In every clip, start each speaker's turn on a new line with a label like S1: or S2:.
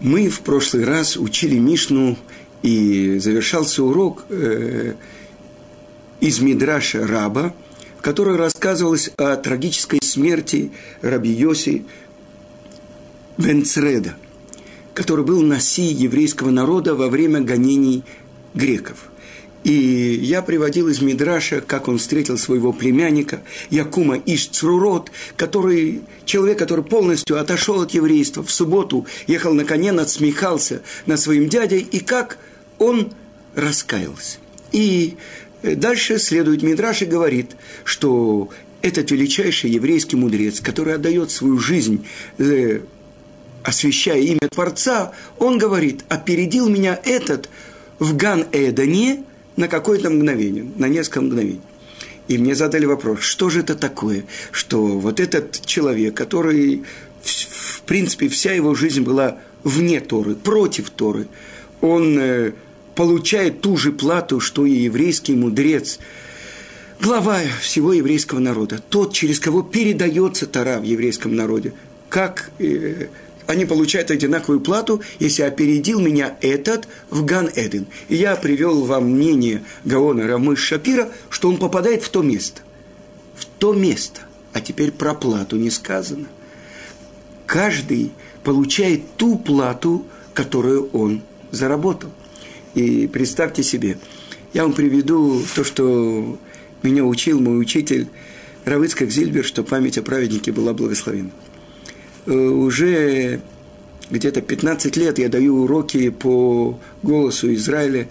S1: Мы в прошлый раз учили Мишну, и завершался урок э, из Мидраша Раба, в которой рассказывалось о трагической смерти Раби Йоси Венцреда, который был наси еврейского народа во время гонений греков. И я приводил из Мидраша, как он встретил своего племянника, Якума Ишцрурот, который, человек, который полностью отошел от еврейства, в субботу ехал на коне, надсмехался над своим дядей, и как он раскаялся. И дальше следует Мидраш и говорит, что этот величайший еврейский мудрец, который отдает свою жизнь, э, освящая имя Творца, он говорит, опередил меня этот в Ган-Эдане – на какое-то мгновение, на несколько мгновений. И мне задали вопрос, что же это такое, что вот этот человек, который, в принципе, вся его жизнь была вне Торы, против Торы, он э, получает ту же плату, что и еврейский мудрец, глава всего еврейского народа, тот, через кого передается Тора в еврейском народе, как э, они получают одинаковую плату, если опередил меня этот в Ган-Эден. И я привел вам мнение Гаона Рамыш Шапира, что он попадает в то место. В то место. А теперь про плату не сказано. Каждый получает ту плату, которую он заработал. И представьте себе, я вам приведу то, что меня учил мой учитель Равыцкак Зильбер, что память о праведнике была благословена. Э, уже где-то 15 лет я даю уроки по голосу Израиля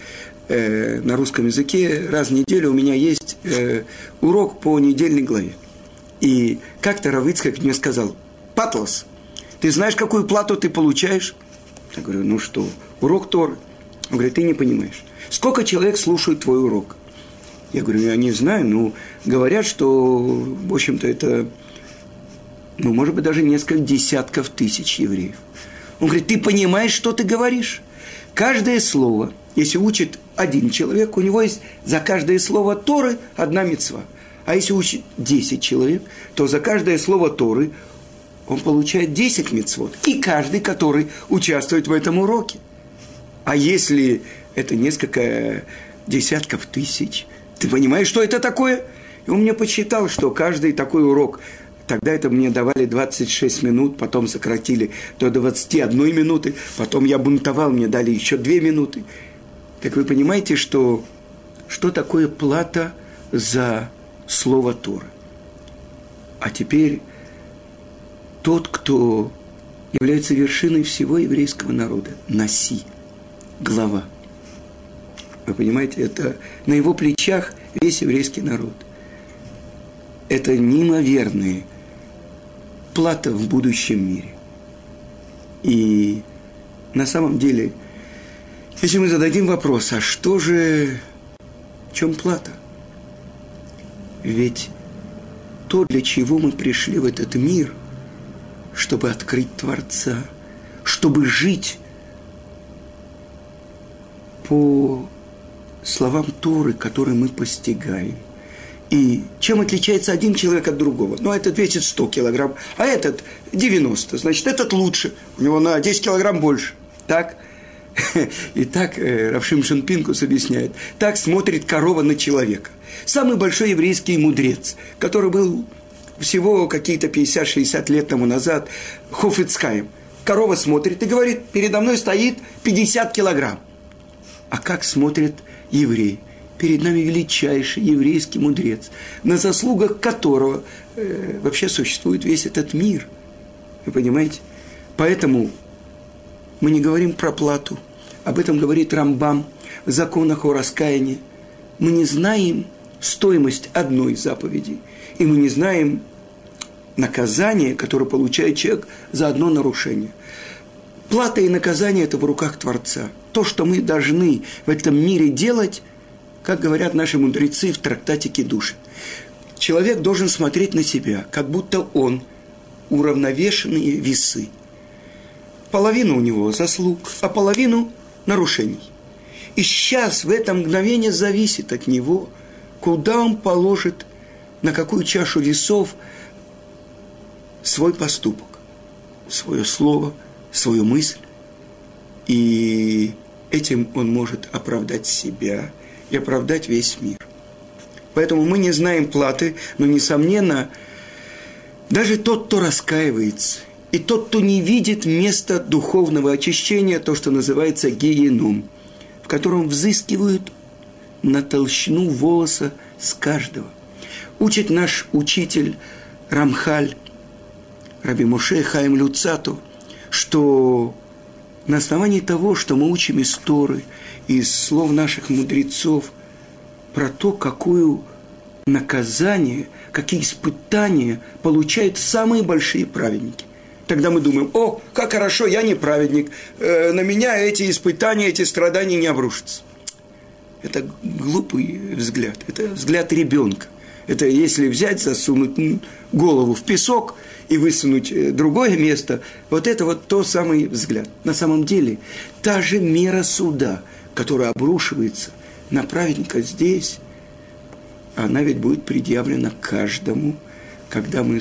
S1: э, на русском языке. Раз в неделю у меня есть э, урок по недельной главе. И как-то Равыцкак мне сказал, Патлас, ты знаешь, какую плату ты получаешь? Я говорю, ну что, урок Торы. Он говорит, ты не понимаешь. Сколько человек слушают твой урок? Я говорю, я не знаю, но говорят, что, в общем-то, это ну, может быть, даже несколько десятков тысяч евреев. Он говорит, ты понимаешь, что ты говоришь? Каждое слово, если учит один человек, у него есть за каждое слово Торы одна мецва. А если учит 10 человек, то за каждое слово Торы он получает 10 мецвод. И каждый, который участвует в этом уроке. А если это несколько десятков тысяч, ты понимаешь, что это такое? И он мне посчитал, что каждый такой урок Тогда это мне давали 26 минут, потом сократили до 21 минуты, потом я бунтовал, мне дали еще 2 минуты. Так вы понимаете, что, что такое плата за слово Тора? А теперь тот, кто является вершиной всего еврейского народа, Наси, глава. Вы понимаете, это на его плечах весь еврейский народ. Это неимоверные – плата в будущем мире. И на самом деле, если мы зададим вопрос, а что же, в чем плата? Ведь то, для чего мы пришли в этот мир, чтобы открыть Творца, чтобы жить по словам Торы, которые мы постигаем, и чем отличается один человек от другого? Ну, этот весит 100 килограмм, а этот 90. Значит, этот лучше. У него на 10 килограмм больше. Так? И так э, Равшим Шанпинкус объясняет. Так смотрит корова на человека. Самый большой еврейский мудрец, который был всего какие-то 50-60 лет тому назад, Хофицкаем. Корова смотрит и говорит, передо мной стоит 50 килограмм. А как смотрит еврей? Перед нами величайший еврейский мудрец, на заслугах которого э, вообще существует весь этот мир. Вы понимаете? Поэтому мы не говорим про плату. Об этом говорит Рамбам в законах о раскаянии. Мы не знаем стоимость одной заповеди, и мы не знаем наказание, которое получает человек за одно нарушение. Плата и наказание – это в руках Творца. То, что мы должны в этом мире делать – как говорят наши мудрецы в трактате Кедуши. Человек должен смотреть на себя, как будто он уравновешенные весы. Половина у него заслуг, а половину нарушений. И сейчас, в это мгновение, зависит от него, куда он положит, на какую чашу весов свой поступок, свое слово, свою мысль. И этим он может оправдать себя и оправдать весь мир. Поэтому мы не знаем платы, но, несомненно, даже тот, кто раскаивается, и тот, кто не видит места духовного очищения, то, что называется гиеном, в котором взыскивают на толщину волоса с каждого. Учит наш учитель Рамхаль, Раби Моше Хаим Люцату, что на основании того, что мы учим из Торы, из слов наших мудрецов, про то, какую наказание, какие испытания получают самые большие праведники. Тогда мы думаем, о, как хорошо, я не праведник, э, на меня эти испытания, эти страдания не обрушатся. Это глупый взгляд, это взгляд ребенка. Это если взять, засунуть голову в песок и высунуть э, другое место, вот это вот то самый взгляд. На самом деле, та же мера суда, которая обрушивается на праведника здесь, она ведь будет предъявлена каждому, когда мы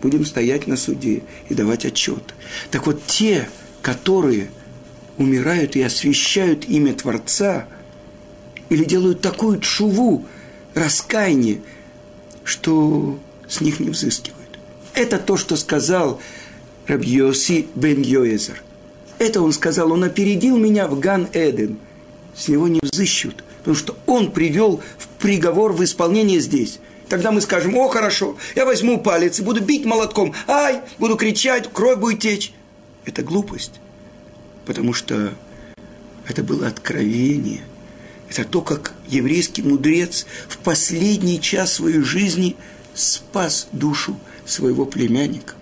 S1: будем стоять на суде и давать отчет. Так вот, те, которые умирают и освящают имя Творца, или делают такую чуву, раскаяние, что с них не взыскивают. Это то, что сказал Рабьоси бен Йоезер. Это он сказал, он опередил меня в Ган-Эден. С него не взыщут, потому что он привел в приговор в исполнение здесь. Тогда мы скажем, о, хорошо, я возьму палец и буду бить молотком, ай, буду кричать, кровь будет течь. Это глупость, потому что это было откровение. Это то, как еврейский мудрец в последний час своей жизни спас душу своего племянника.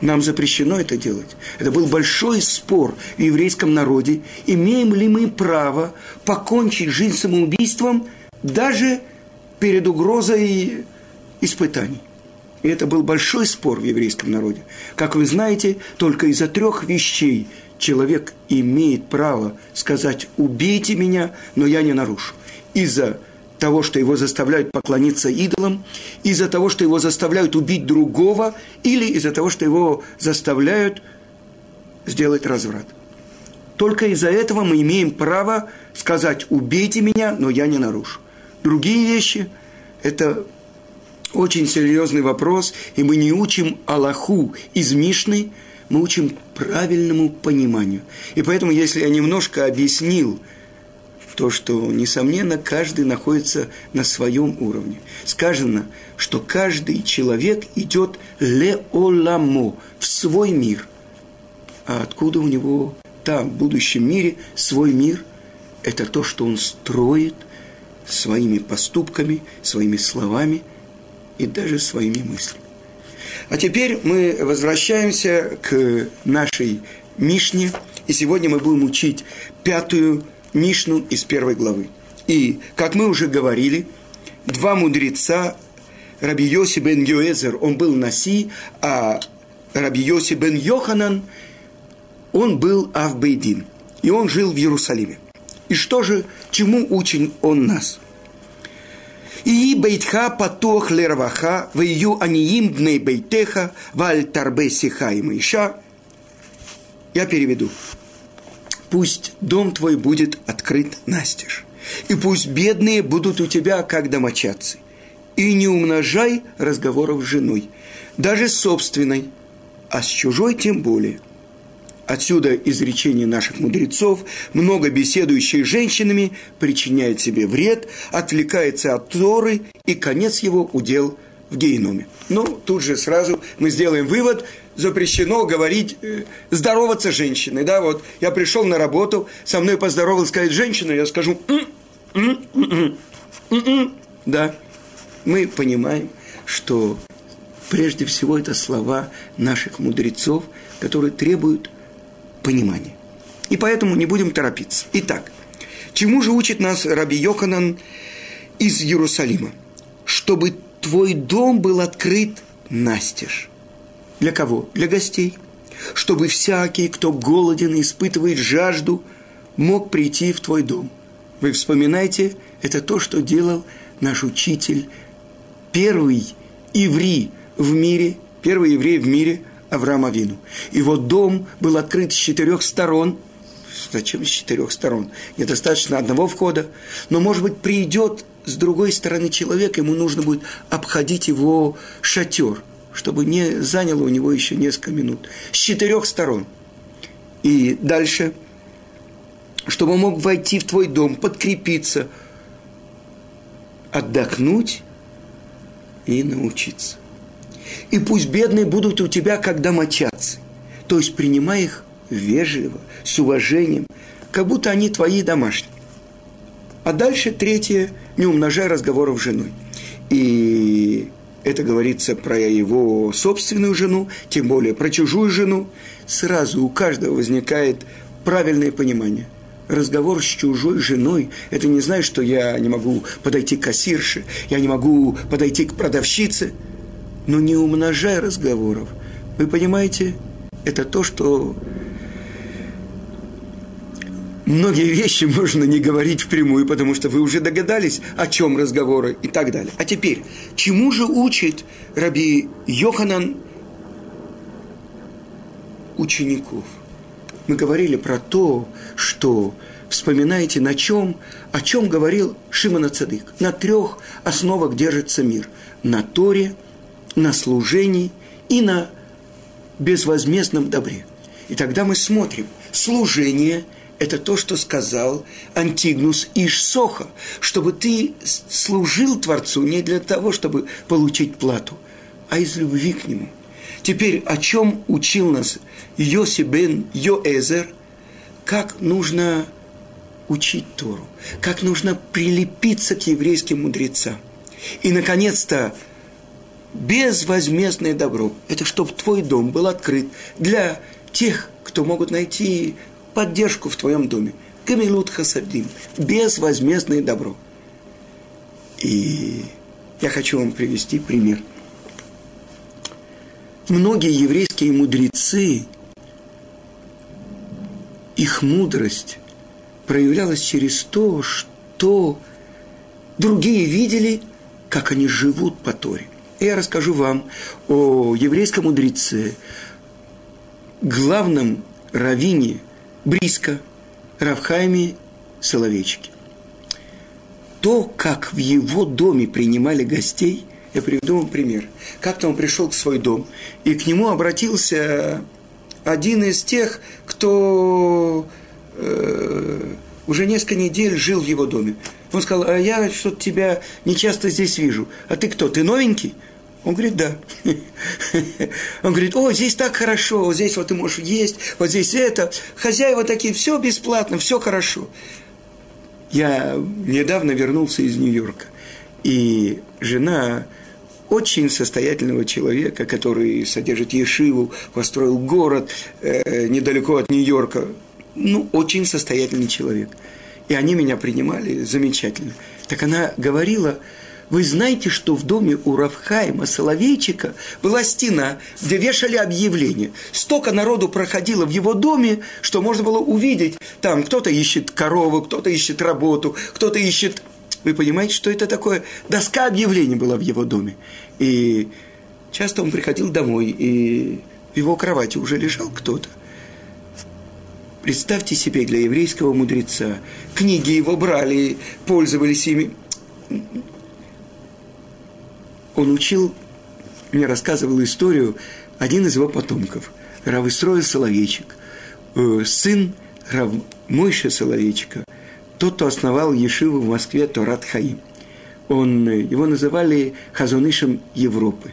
S1: Нам запрещено это делать. Это был большой спор в еврейском народе, имеем ли мы право покончить жизнь самоубийством – даже перед угрозой испытаний. И это был большой спор в еврейском народе. Как вы знаете, только из-за трех вещей человек имеет право сказать «убейте меня, но я не нарушу». Из-за того, что его заставляют поклониться идолам, из-за того, что его заставляют убить другого, или из-за того, что его заставляют сделать разврат. Только из-за этого мы имеем право сказать «убейте меня, но я не нарушу». Другие вещи – это очень серьезный вопрос, и мы не учим Аллаху из Мишны, мы учим правильному пониманию. И поэтому, если я немножко объяснил то, что, несомненно, каждый находится на своем уровне. Сказано, что каждый человек идет ле-оламо, в свой мир. А откуда у него там, в будущем мире, свой мир? Это то, что он строит – своими поступками, своими словами и даже своими мыслями. А теперь мы возвращаемся к нашей Мишне, и сегодня мы будем учить пятую Мишну из первой главы. И, как мы уже говорили, два мудреца, Раби Йоси бен Йоэзер, он был Наси, а Раби Йоси бен Йоханан, он был Авбейдин, и он жил в Иерусалиме. И что же, чему учен он нас? И бейтха патох лерваха, вею аниим бней бейтеха, валь тарбе сиха и мыша. Я переведу. Пусть дом твой будет открыт настежь, и пусть бедные будут у тебя, как домочадцы. И не умножай разговоров с женой, даже с собственной, а с чужой тем более – Отсюда изречение наших мудрецов, много беседующих с женщинами причиняет себе вред, отвлекается от Торы, и конец его удел в геноме. Ну, тут же сразу мы сделаем вывод, запрещено говорить, э, здороваться женщиной, да, вот я пришел на работу, со мной поздоровалась сказать женщина, я скажу, да, мы понимаем, что прежде всего это слова наших мудрецов, которые требуют понимания. И поэтому не будем торопиться. Итак, чему же учит нас Раби Йоханан из Иерусалима? Чтобы твой дом был открыт настежь. Для кого? Для гостей. Чтобы всякий, кто голоден и испытывает жажду, мог прийти в твой дом. Вы вспоминаете, это то, что делал наш учитель, первый еврей в мире, первый еврей в мире, Авраама Вину. Его дом был открыт с четырех сторон. Зачем с четырех сторон? Недостаточно одного входа. Но, может быть, придет с другой стороны человек, ему нужно будет обходить его шатер, чтобы не заняло у него еще несколько минут. С четырех сторон. И дальше, чтобы он мог войти в твой дом, подкрепиться, отдохнуть и научиться. И пусть бедные будут у тебя, как домочадцы. То есть принимай их вежливо, с уважением, как будто они твои домашние. А дальше третье, не умножай разговоров с женой. И это говорится про его собственную жену, тем более про чужую жену. Сразу у каждого возникает правильное понимание. Разговор с чужой женой – это не значит, что я не могу подойти к кассирше, я не могу подойти к продавщице. Но не умножай разговоров. Вы понимаете, это то, что многие вещи можно не говорить впрямую, потому что вы уже догадались, о чем разговоры и так далее. А теперь, чему же учит Раби Йоханан учеников? Мы говорили про то, что вспоминаете, на чем, о чем говорил Шимона Цадык. На трех основах держится мир. На Торе, на служении и на безвозмездном добре. И тогда мы смотрим, служение – это то, что сказал Антигнус Ишсоха, чтобы ты служил Творцу не для того, чтобы получить плату, а из любви к Нему. Теперь, о чем учил нас Йоси бен Йоэзер, как нужно учить Тору, как нужно прилепиться к еврейским мудрецам. И, наконец-то, безвозмездное добро. Это чтобы твой дом был открыт для тех, кто могут найти поддержку в твоем доме. Камилут хасадим. Безвозмездное добро. И я хочу вам привести пример. Многие еврейские мудрецы, их мудрость проявлялась через то, что другие видели, как они живут по Торе. И я расскажу вам о еврейском мудреце, главном раввине – Бриска, Равхайме, Соловейчике. То, как в его доме принимали гостей, я приведу вам пример. Как-то он пришел в свой дом, и к нему обратился один из тех, кто э, уже несколько недель жил в его доме. Он сказал, а я что-то тебя не часто здесь вижу. А ты кто, ты новенький? Он говорит, да. Он говорит, о, здесь так хорошо, вот здесь вот ты можешь есть, вот здесь это. Хозяева такие, все бесплатно, все хорошо. Я недавно вернулся из Нью-Йорка, и жена очень состоятельного человека, который содержит Ешиву, построил город э, недалеко от Нью-Йорка. Ну, очень состоятельный человек. И они меня принимали замечательно. Так она говорила, вы знаете, что в доме у Равхайма Соловейчика была стена, где вешали объявления. Столько народу проходило в его доме, что можно было увидеть, там кто-то ищет корову, кто-то ищет работу, кто-то ищет... Вы понимаете, что это такое? Доска объявлений была в его доме. И часто он приходил домой, и в его кровати уже лежал кто-то. Представьте себе для еврейского мудреца. Книги его брали, пользовались ими он учил, мне рассказывал историю, один из его потомков, Равыстроя Соловейчик, э, сын Рав Мойша Соловейчика, тот, кто основал Ешиву в Москве Торат Хаим. Он, его называли Хазунышем Европы.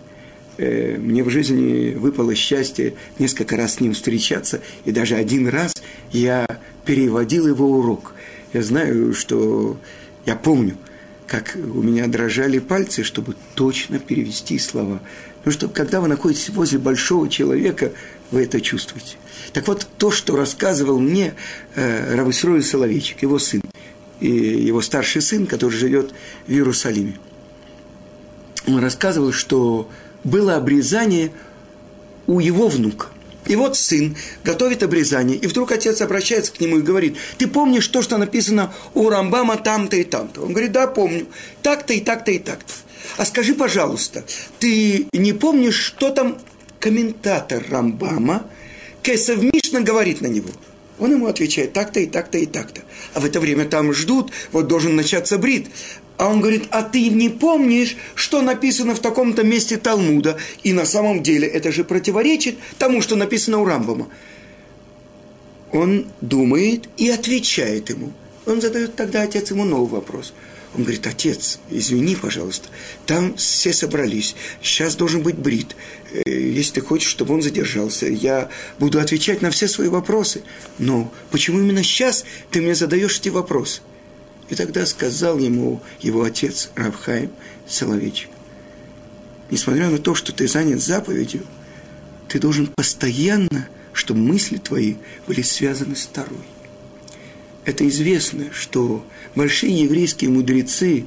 S1: Э, мне в жизни выпало счастье несколько раз с ним встречаться, и даже один раз я переводил его урок. Я знаю, что я помню – как у меня дрожали пальцы, чтобы точно перевести слова. Потому что когда вы находитесь возле большого человека, вы это чувствуете. Так вот, то, что рассказывал мне э, Равысрой Соловейчик, его сын, и его старший сын, который живет в Иерусалиме. Он рассказывал, что было обрезание у его внука – и вот сын готовит обрезание, и вдруг отец обращается к нему и говорит, ты помнишь то, что написано у Рамбама там-то и там-то? Он говорит, да, помню, так-то и так-то и так-то. А скажи, пожалуйста, ты не помнишь, что там комментатор Рамбама, Мишна говорит на него. Он ему отвечает так-то и так-то и так-то. А в это время там ждут, вот должен начаться брит. А он говорит, а ты не помнишь, что написано в таком-то месте Талмуда? И на самом деле это же противоречит тому, что написано у Рамбама. Он думает и отвечает ему. Он задает тогда отец ему новый вопрос. Он говорит, отец, извини, пожалуйста, там все собрались, сейчас должен быть брит. Э, если ты хочешь, чтобы он задержался, я буду отвечать на все свои вопросы. Но почему именно сейчас ты мне задаешь эти вопросы? И тогда сказал ему его отец Равхаим Соловейчик, несмотря на то, что ты занят заповедью, ты должен постоянно, чтобы мысли твои были связаны с второй. Это известно, что большие еврейские мудрецы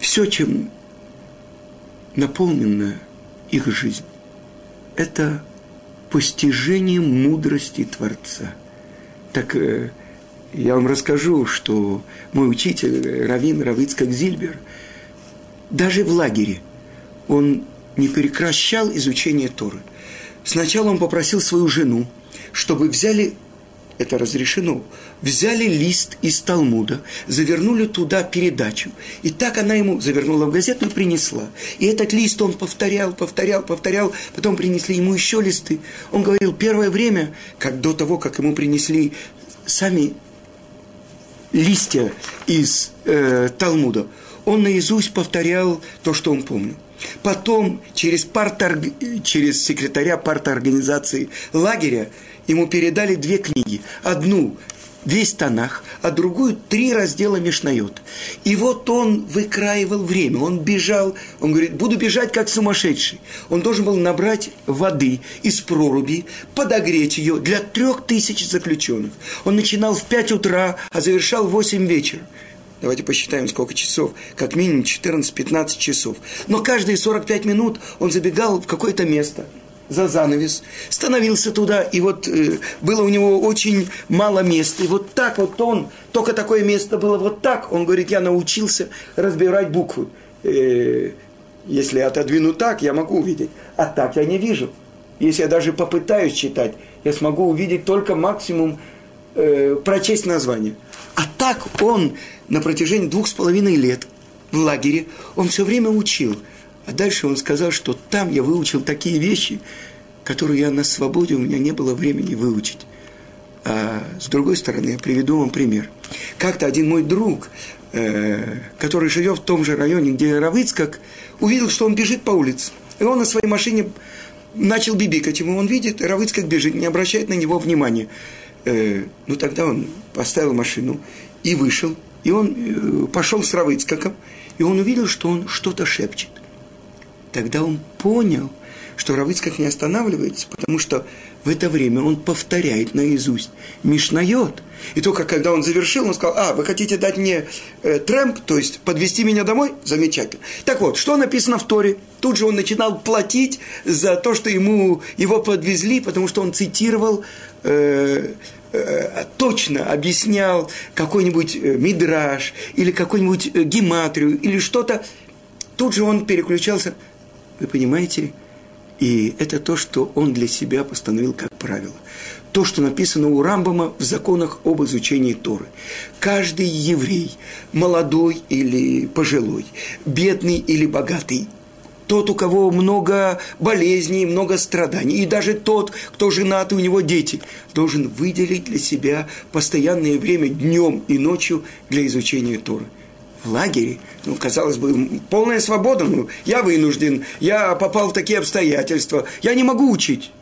S1: все, чем наполнена их жизнь, это постижение мудрости Творца. Так э, я вам расскажу, что мой учитель, Равин Равицкак Зильбер, даже в лагере он не прекращал изучение Торы. Сначала он попросил свою жену, чтобы взяли это разрешено, взяли лист из Талмуда, завернули туда передачу. И так она ему завернула в газету и принесла. И этот лист он повторял, повторял, повторял. Потом принесли ему еще листы. Он говорил, первое время, как до того, как ему принесли сами листья из э, Талмуда, он наизусть повторял то, что он помнил. Потом через, парторг... через секретаря парторганизации лагеря ему передали две книги. Одну весь Танах, а другую три раздела Мишнает. И вот он выкраивал время, он бежал, он говорит, буду бежать как сумасшедший. Он должен был набрать воды из проруби, подогреть ее для трех тысяч заключенных. Он начинал в пять утра, а завершал в восемь вечера. Давайте посчитаем, сколько часов. Как минимум 14-15 часов. Но каждые 45 минут он забегал в какое-то место – за занавес, становился туда, и вот э, было у него очень мало места. И вот так вот он, только такое место было вот так, он говорит, я научился разбирать буквы. Э, если я отодвину так, я могу увидеть, а так я не вижу. Если я даже попытаюсь читать, я смогу увидеть только максимум э, прочесть название. А так он на протяжении двух с половиной лет в лагере, он все время учил – а дальше он сказал, что там я выучил такие вещи, которые я на свободе, у меня не было времени выучить. А с другой стороны, я приведу вам пример. Как-то один мой друг, э, который живет в том же районе, где Равыцкак, увидел, что он бежит по улице. И он на своей машине начал бибикать ему. Он видит, Равыцкак бежит, не обращает на него внимания. Э, ну, тогда он поставил машину и вышел. И он э, пошел с Равыцкаком, и он увидел, что он что-то шепчет. Тогда он понял, что Равыцкак не останавливается, потому что в это время он повторяет наизусть Мишнает. И только когда он завершил, он сказал, а, вы хотите дать мне э, трэмп, то есть подвести меня домой? Замечательно. Так вот, что написано в Торе? Тут же он начинал платить за то, что ему его подвезли, потому что он цитировал э, э, точно объяснял какой-нибудь э, мидраж или какую-нибудь э, гематрию или что-то. Тут же он переключался вы понимаете? И это то, что он для себя постановил как правило. То, что написано у Рамбама в законах об изучении Торы. Каждый еврей, молодой или пожилой, бедный или богатый, тот, у кого много болезней, много страданий, и даже тот, кто женат, и у него дети, должен выделить для себя постоянное время днем и ночью для изучения Торы лагере, ну, казалось бы, полная свобода, ну, я вынужден, я попал в такие обстоятельства, я не могу учить.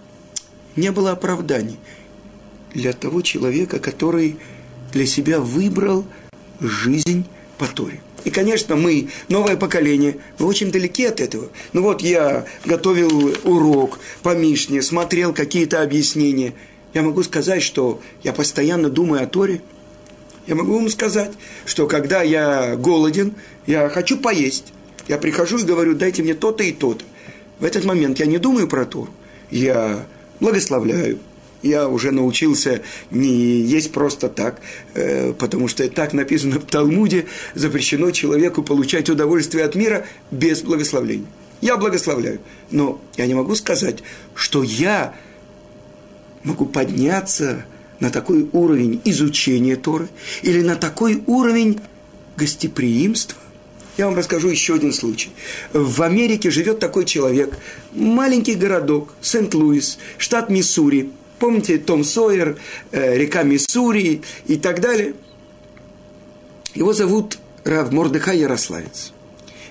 S1: Не было оправданий для того человека, который для себя выбрал жизнь по Торе. И, конечно, мы, новое поколение, мы очень далеки от этого. Ну вот я готовил урок по Мишне, смотрел какие-то объяснения. Я могу сказать, что я постоянно думаю о Торе – я могу вам сказать, что когда я голоден, я хочу поесть. Я прихожу и говорю, дайте мне то-то и то-то. В этот момент я не думаю про Тору. Я благословляю, я уже научился не есть просто так, э, потому что так написано в Талмуде, запрещено человеку получать удовольствие от мира без благословления. Я благословляю, но я не могу сказать, что я могу подняться на такой уровень изучения Торы или на такой уровень гостеприимства. Я вам расскажу еще один случай. В Америке живет такой человек, маленький городок, Сент-Луис, штат Миссури. Помните Том Сойер, э, река Миссури и так далее. Его зовут Рав Мордыхай Ярославец.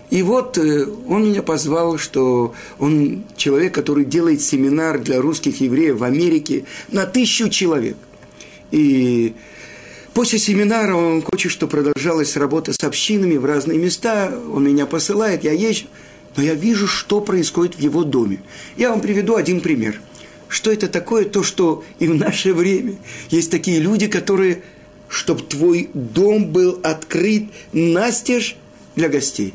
S1: И вот э, он меня позвал, что он человек, который делает семинар для русских евреев в Америке на тысячу человек. И после семинара он хочет, чтобы продолжалась работа с общинами в разные места. Он меня посылает, я езжу. Но я вижу, что происходит в его доме. Я вам приведу один пример. Что это такое? То, что и в наше время есть такие люди, которые, чтобы твой дом был открыт настежь для гостей.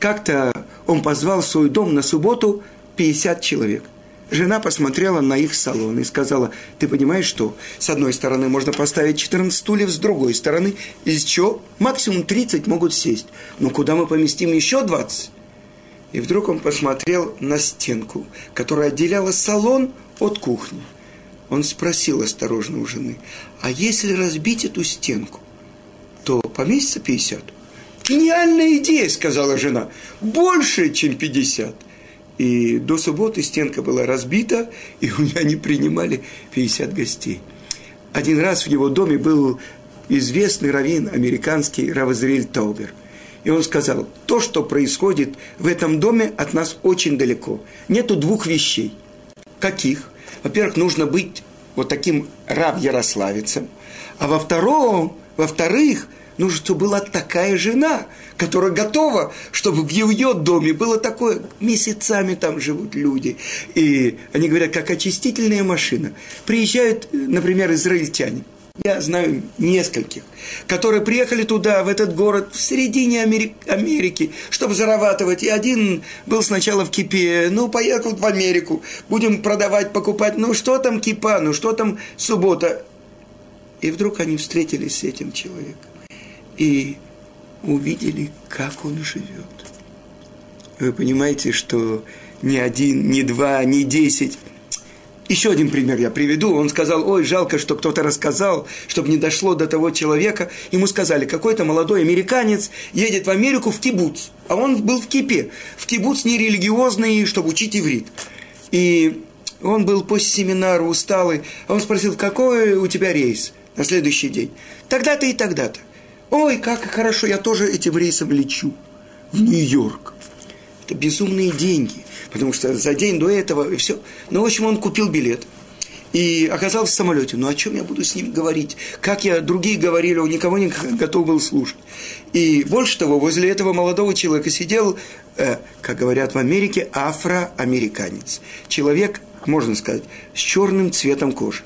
S1: Как-то он позвал в свой дом на субботу 50 человек. Жена посмотрела на их салон и сказала, ты понимаешь, что с одной стороны можно поставить 14 стульев, с другой стороны, из чего максимум 30 могут сесть. Но куда мы поместим еще 20? И вдруг он посмотрел на стенку, которая отделяла салон от кухни. Он спросил осторожно у жены, а если разбить эту стенку, то поместится 50? Гениальная идея, сказала жена. Больше, чем 50. И до субботы стенка была разбита, и у меня не принимали 50 гостей. Один раз в его доме был известный раввин американский Равазриль Таубер. И он сказал, то, что происходит в этом доме, от нас очень далеко. Нету двух вещей. Каких? Во-первых, нужно быть вот таким раб-ярославицем. А во-втором, во-вторых, нужно, чтобы была такая жена, которая готова, чтобы в ее доме было такое, месяцами там живут люди. И они говорят, как очистительная машина. Приезжают, например, израильтяне. Я знаю нескольких, которые приехали туда, в этот город, в середине Америки, чтобы зарабатывать. И один был сначала в Кипе, ну, поехал в Америку, будем продавать, покупать. Ну, что там Кипа, ну, что там суббота? И вдруг они встретились с этим человеком и увидели, как он живет. Вы понимаете, что ни один, ни два, ни десять. Еще один пример я приведу. Он сказал, ой, жалко, что кто-то рассказал, чтобы не дошло до того человека. Ему сказали, какой-то молодой американец едет в Америку в кибуц. А он был в Кипе. В кибуц нерелигиозный, чтобы учить иврит. И он был после семинара усталый. А он спросил, какой у тебя рейс на следующий день? Тогда-то и тогда-то. Ой, как хорошо, я тоже этим рейсом лечу в Нью-Йорк. Это безумные деньги, потому что за день до этого и все. Ну, в общем, он купил билет и оказался в самолете. Ну, о чем я буду с ним говорить? Как я, другие говорили, он никого не готов был слушать. И больше того, возле этого молодого человека сидел, э, как говорят в Америке, афроамериканец. Человек, можно сказать, с черным цветом кожи.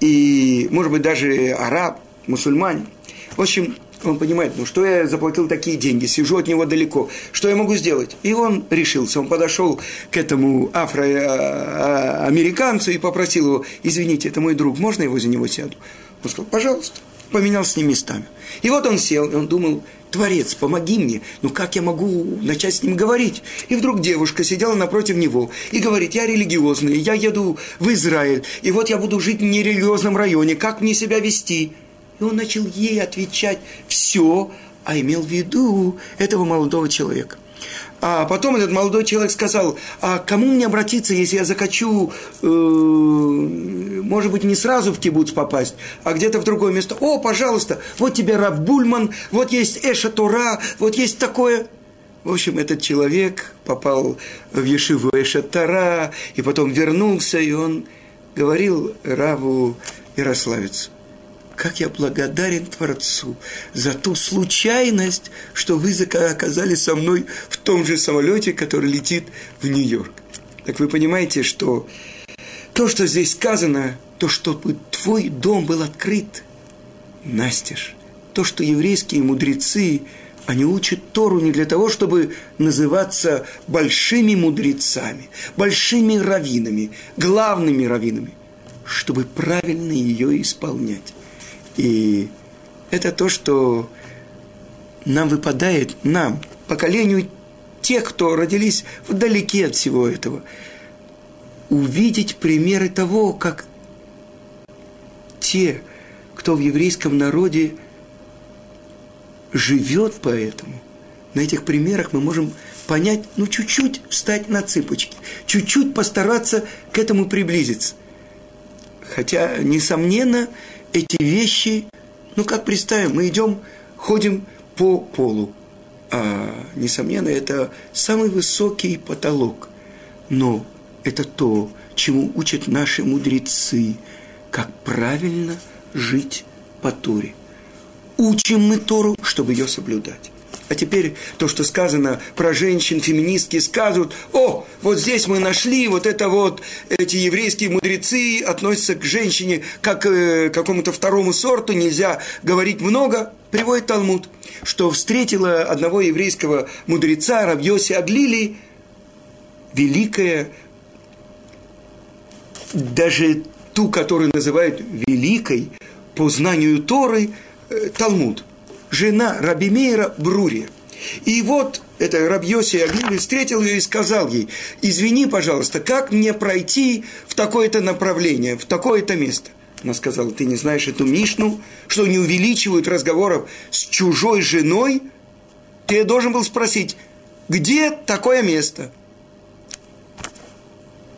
S1: И, может быть, даже араб, мусульманин. В общем, он понимает, ну что я заплатил такие деньги, сижу от него далеко, что я могу сделать? И он решился, он подошел к этому афроамериканцу и попросил его, извините, это мой друг, можно я возле него сяду? Он сказал, пожалуйста, поменял с ним местами. И вот он сел, и он думал, Творец, помоги мне, ну как я могу начать с ним говорить? И вдруг девушка сидела напротив него и говорит, я религиозный, я еду в Израиль, и вот я буду жить в нерелигиозном районе, как мне себя вести? И он начал ей отвечать все, а имел в виду этого молодого человека. А потом этот молодой человек сказал, а кому мне обратиться, если я захочу, э, может быть, не сразу в кибуц попасть, а где-то в другое место. О, пожалуйста, вот тебе Рав Бульман, вот есть Эша Тора, вот есть такое. В общем, этот человек попал в Ешиву Эша Тора, и потом вернулся, и он говорил Раву Ярославицу как я благодарен Творцу за ту случайность, что вы оказались со мной в том же самолете, который летит в Нью-Йорк. Так вы понимаете, что то, что здесь сказано, то, чтобы твой дом был открыт, настежь, то, что еврейские мудрецы, они учат Тору не для того, чтобы называться большими мудрецами, большими раввинами, главными раввинами. чтобы правильно ее исполнять. И это то, что нам выпадает, нам, поколению тех, кто родились вдалеке от всего этого, увидеть примеры того, как те, кто в еврейском народе живет по этому, на этих примерах мы можем понять, ну, чуть-чуть встать на цыпочки, чуть-чуть постараться к этому приблизиться. Хотя, несомненно, эти вещи, ну, как представим, мы идем, ходим по полу, а, несомненно, это самый высокий потолок. Но это то, чему учат наши мудрецы, как правильно жить по Торе. Учим мы Тору, чтобы ее соблюдать. А теперь то, что сказано про женщин, феминистки скажут, о, вот здесь мы нашли, вот это вот, эти еврейские мудрецы относятся к женщине как э, к какому-то второму сорту, нельзя говорить много, приводит Талмуд, что встретила одного еврейского мудреца, Рабьоси Аглили, великая, даже ту, которую называют великой по знанию Торы, э, Талмуд – жена Рабимейра Брури. И вот это Рабьоси Аглили встретил ее и сказал ей, извини, пожалуйста, как мне пройти в такое-то направление, в такое-то место? Она сказала, ты не знаешь эту Мишну, что не увеличивают разговоров с чужой женой? Ты должен был спросить, где такое место?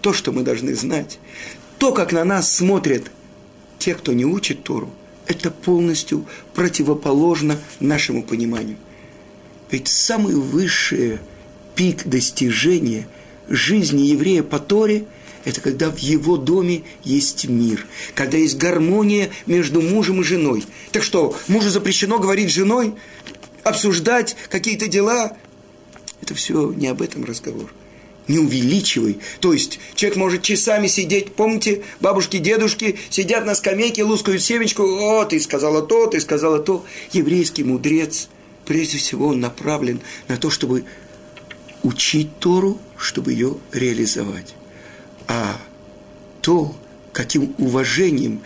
S1: То, что мы должны знать, то, как на нас смотрят те, кто не учит Тору – это полностью противоположно нашему пониманию. Ведь самый высший пик достижения жизни еврея по Торе – это когда в его доме есть мир, когда есть гармония между мужем и женой. Так что, мужу запрещено говорить с женой, обсуждать какие-то дела. Это все не об этом разговор – не увеличивай. То есть человек может часами сидеть, помните, бабушки, дедушки сидят на скамейке, лускают семечку, о, ты сказала то, ты сказала то. Еврейский мудрец, прежде всего, он направлен на то, чтобы учить Тору, чтобы ее реализовать. А то, каким уважением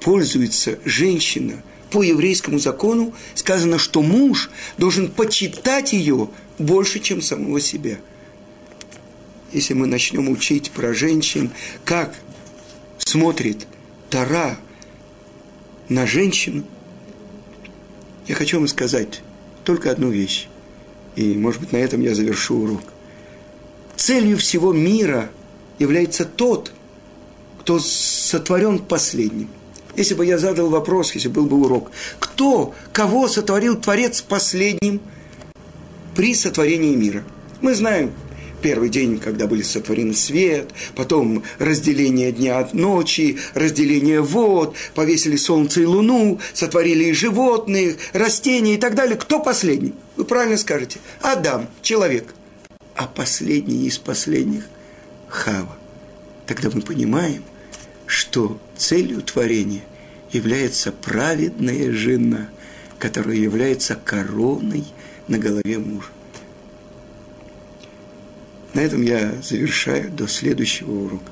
S1: пользуется женщина по еврейскому закону, сказано, что муж должен почитать ее больше, чем самого себя – если мы начнем учить про женщин, как смотрит Тара на женщину, я хочу вам сказать только одну вещь. И, может быть, на этом я завершу урок. Целью всего мира является тот, кто сотворен последним. Если бы я задал вопрос, если был бы урок, кто, кого сотворил Творец последним при сотворении мира? Мы знаем, первый день, когда были сотворены свет, потом разделение дня от ночи, разделение вод, повесили солнце и луну, сотворили и животных, растения и так далее. Кто последний? Вы правильно скажете. Адам, человек. А последний из последних – Хава. Тогда мы понимаем, что целью творения является праведная жена, которая является короной на голове мужа. На этом я завершаю до следующего урока.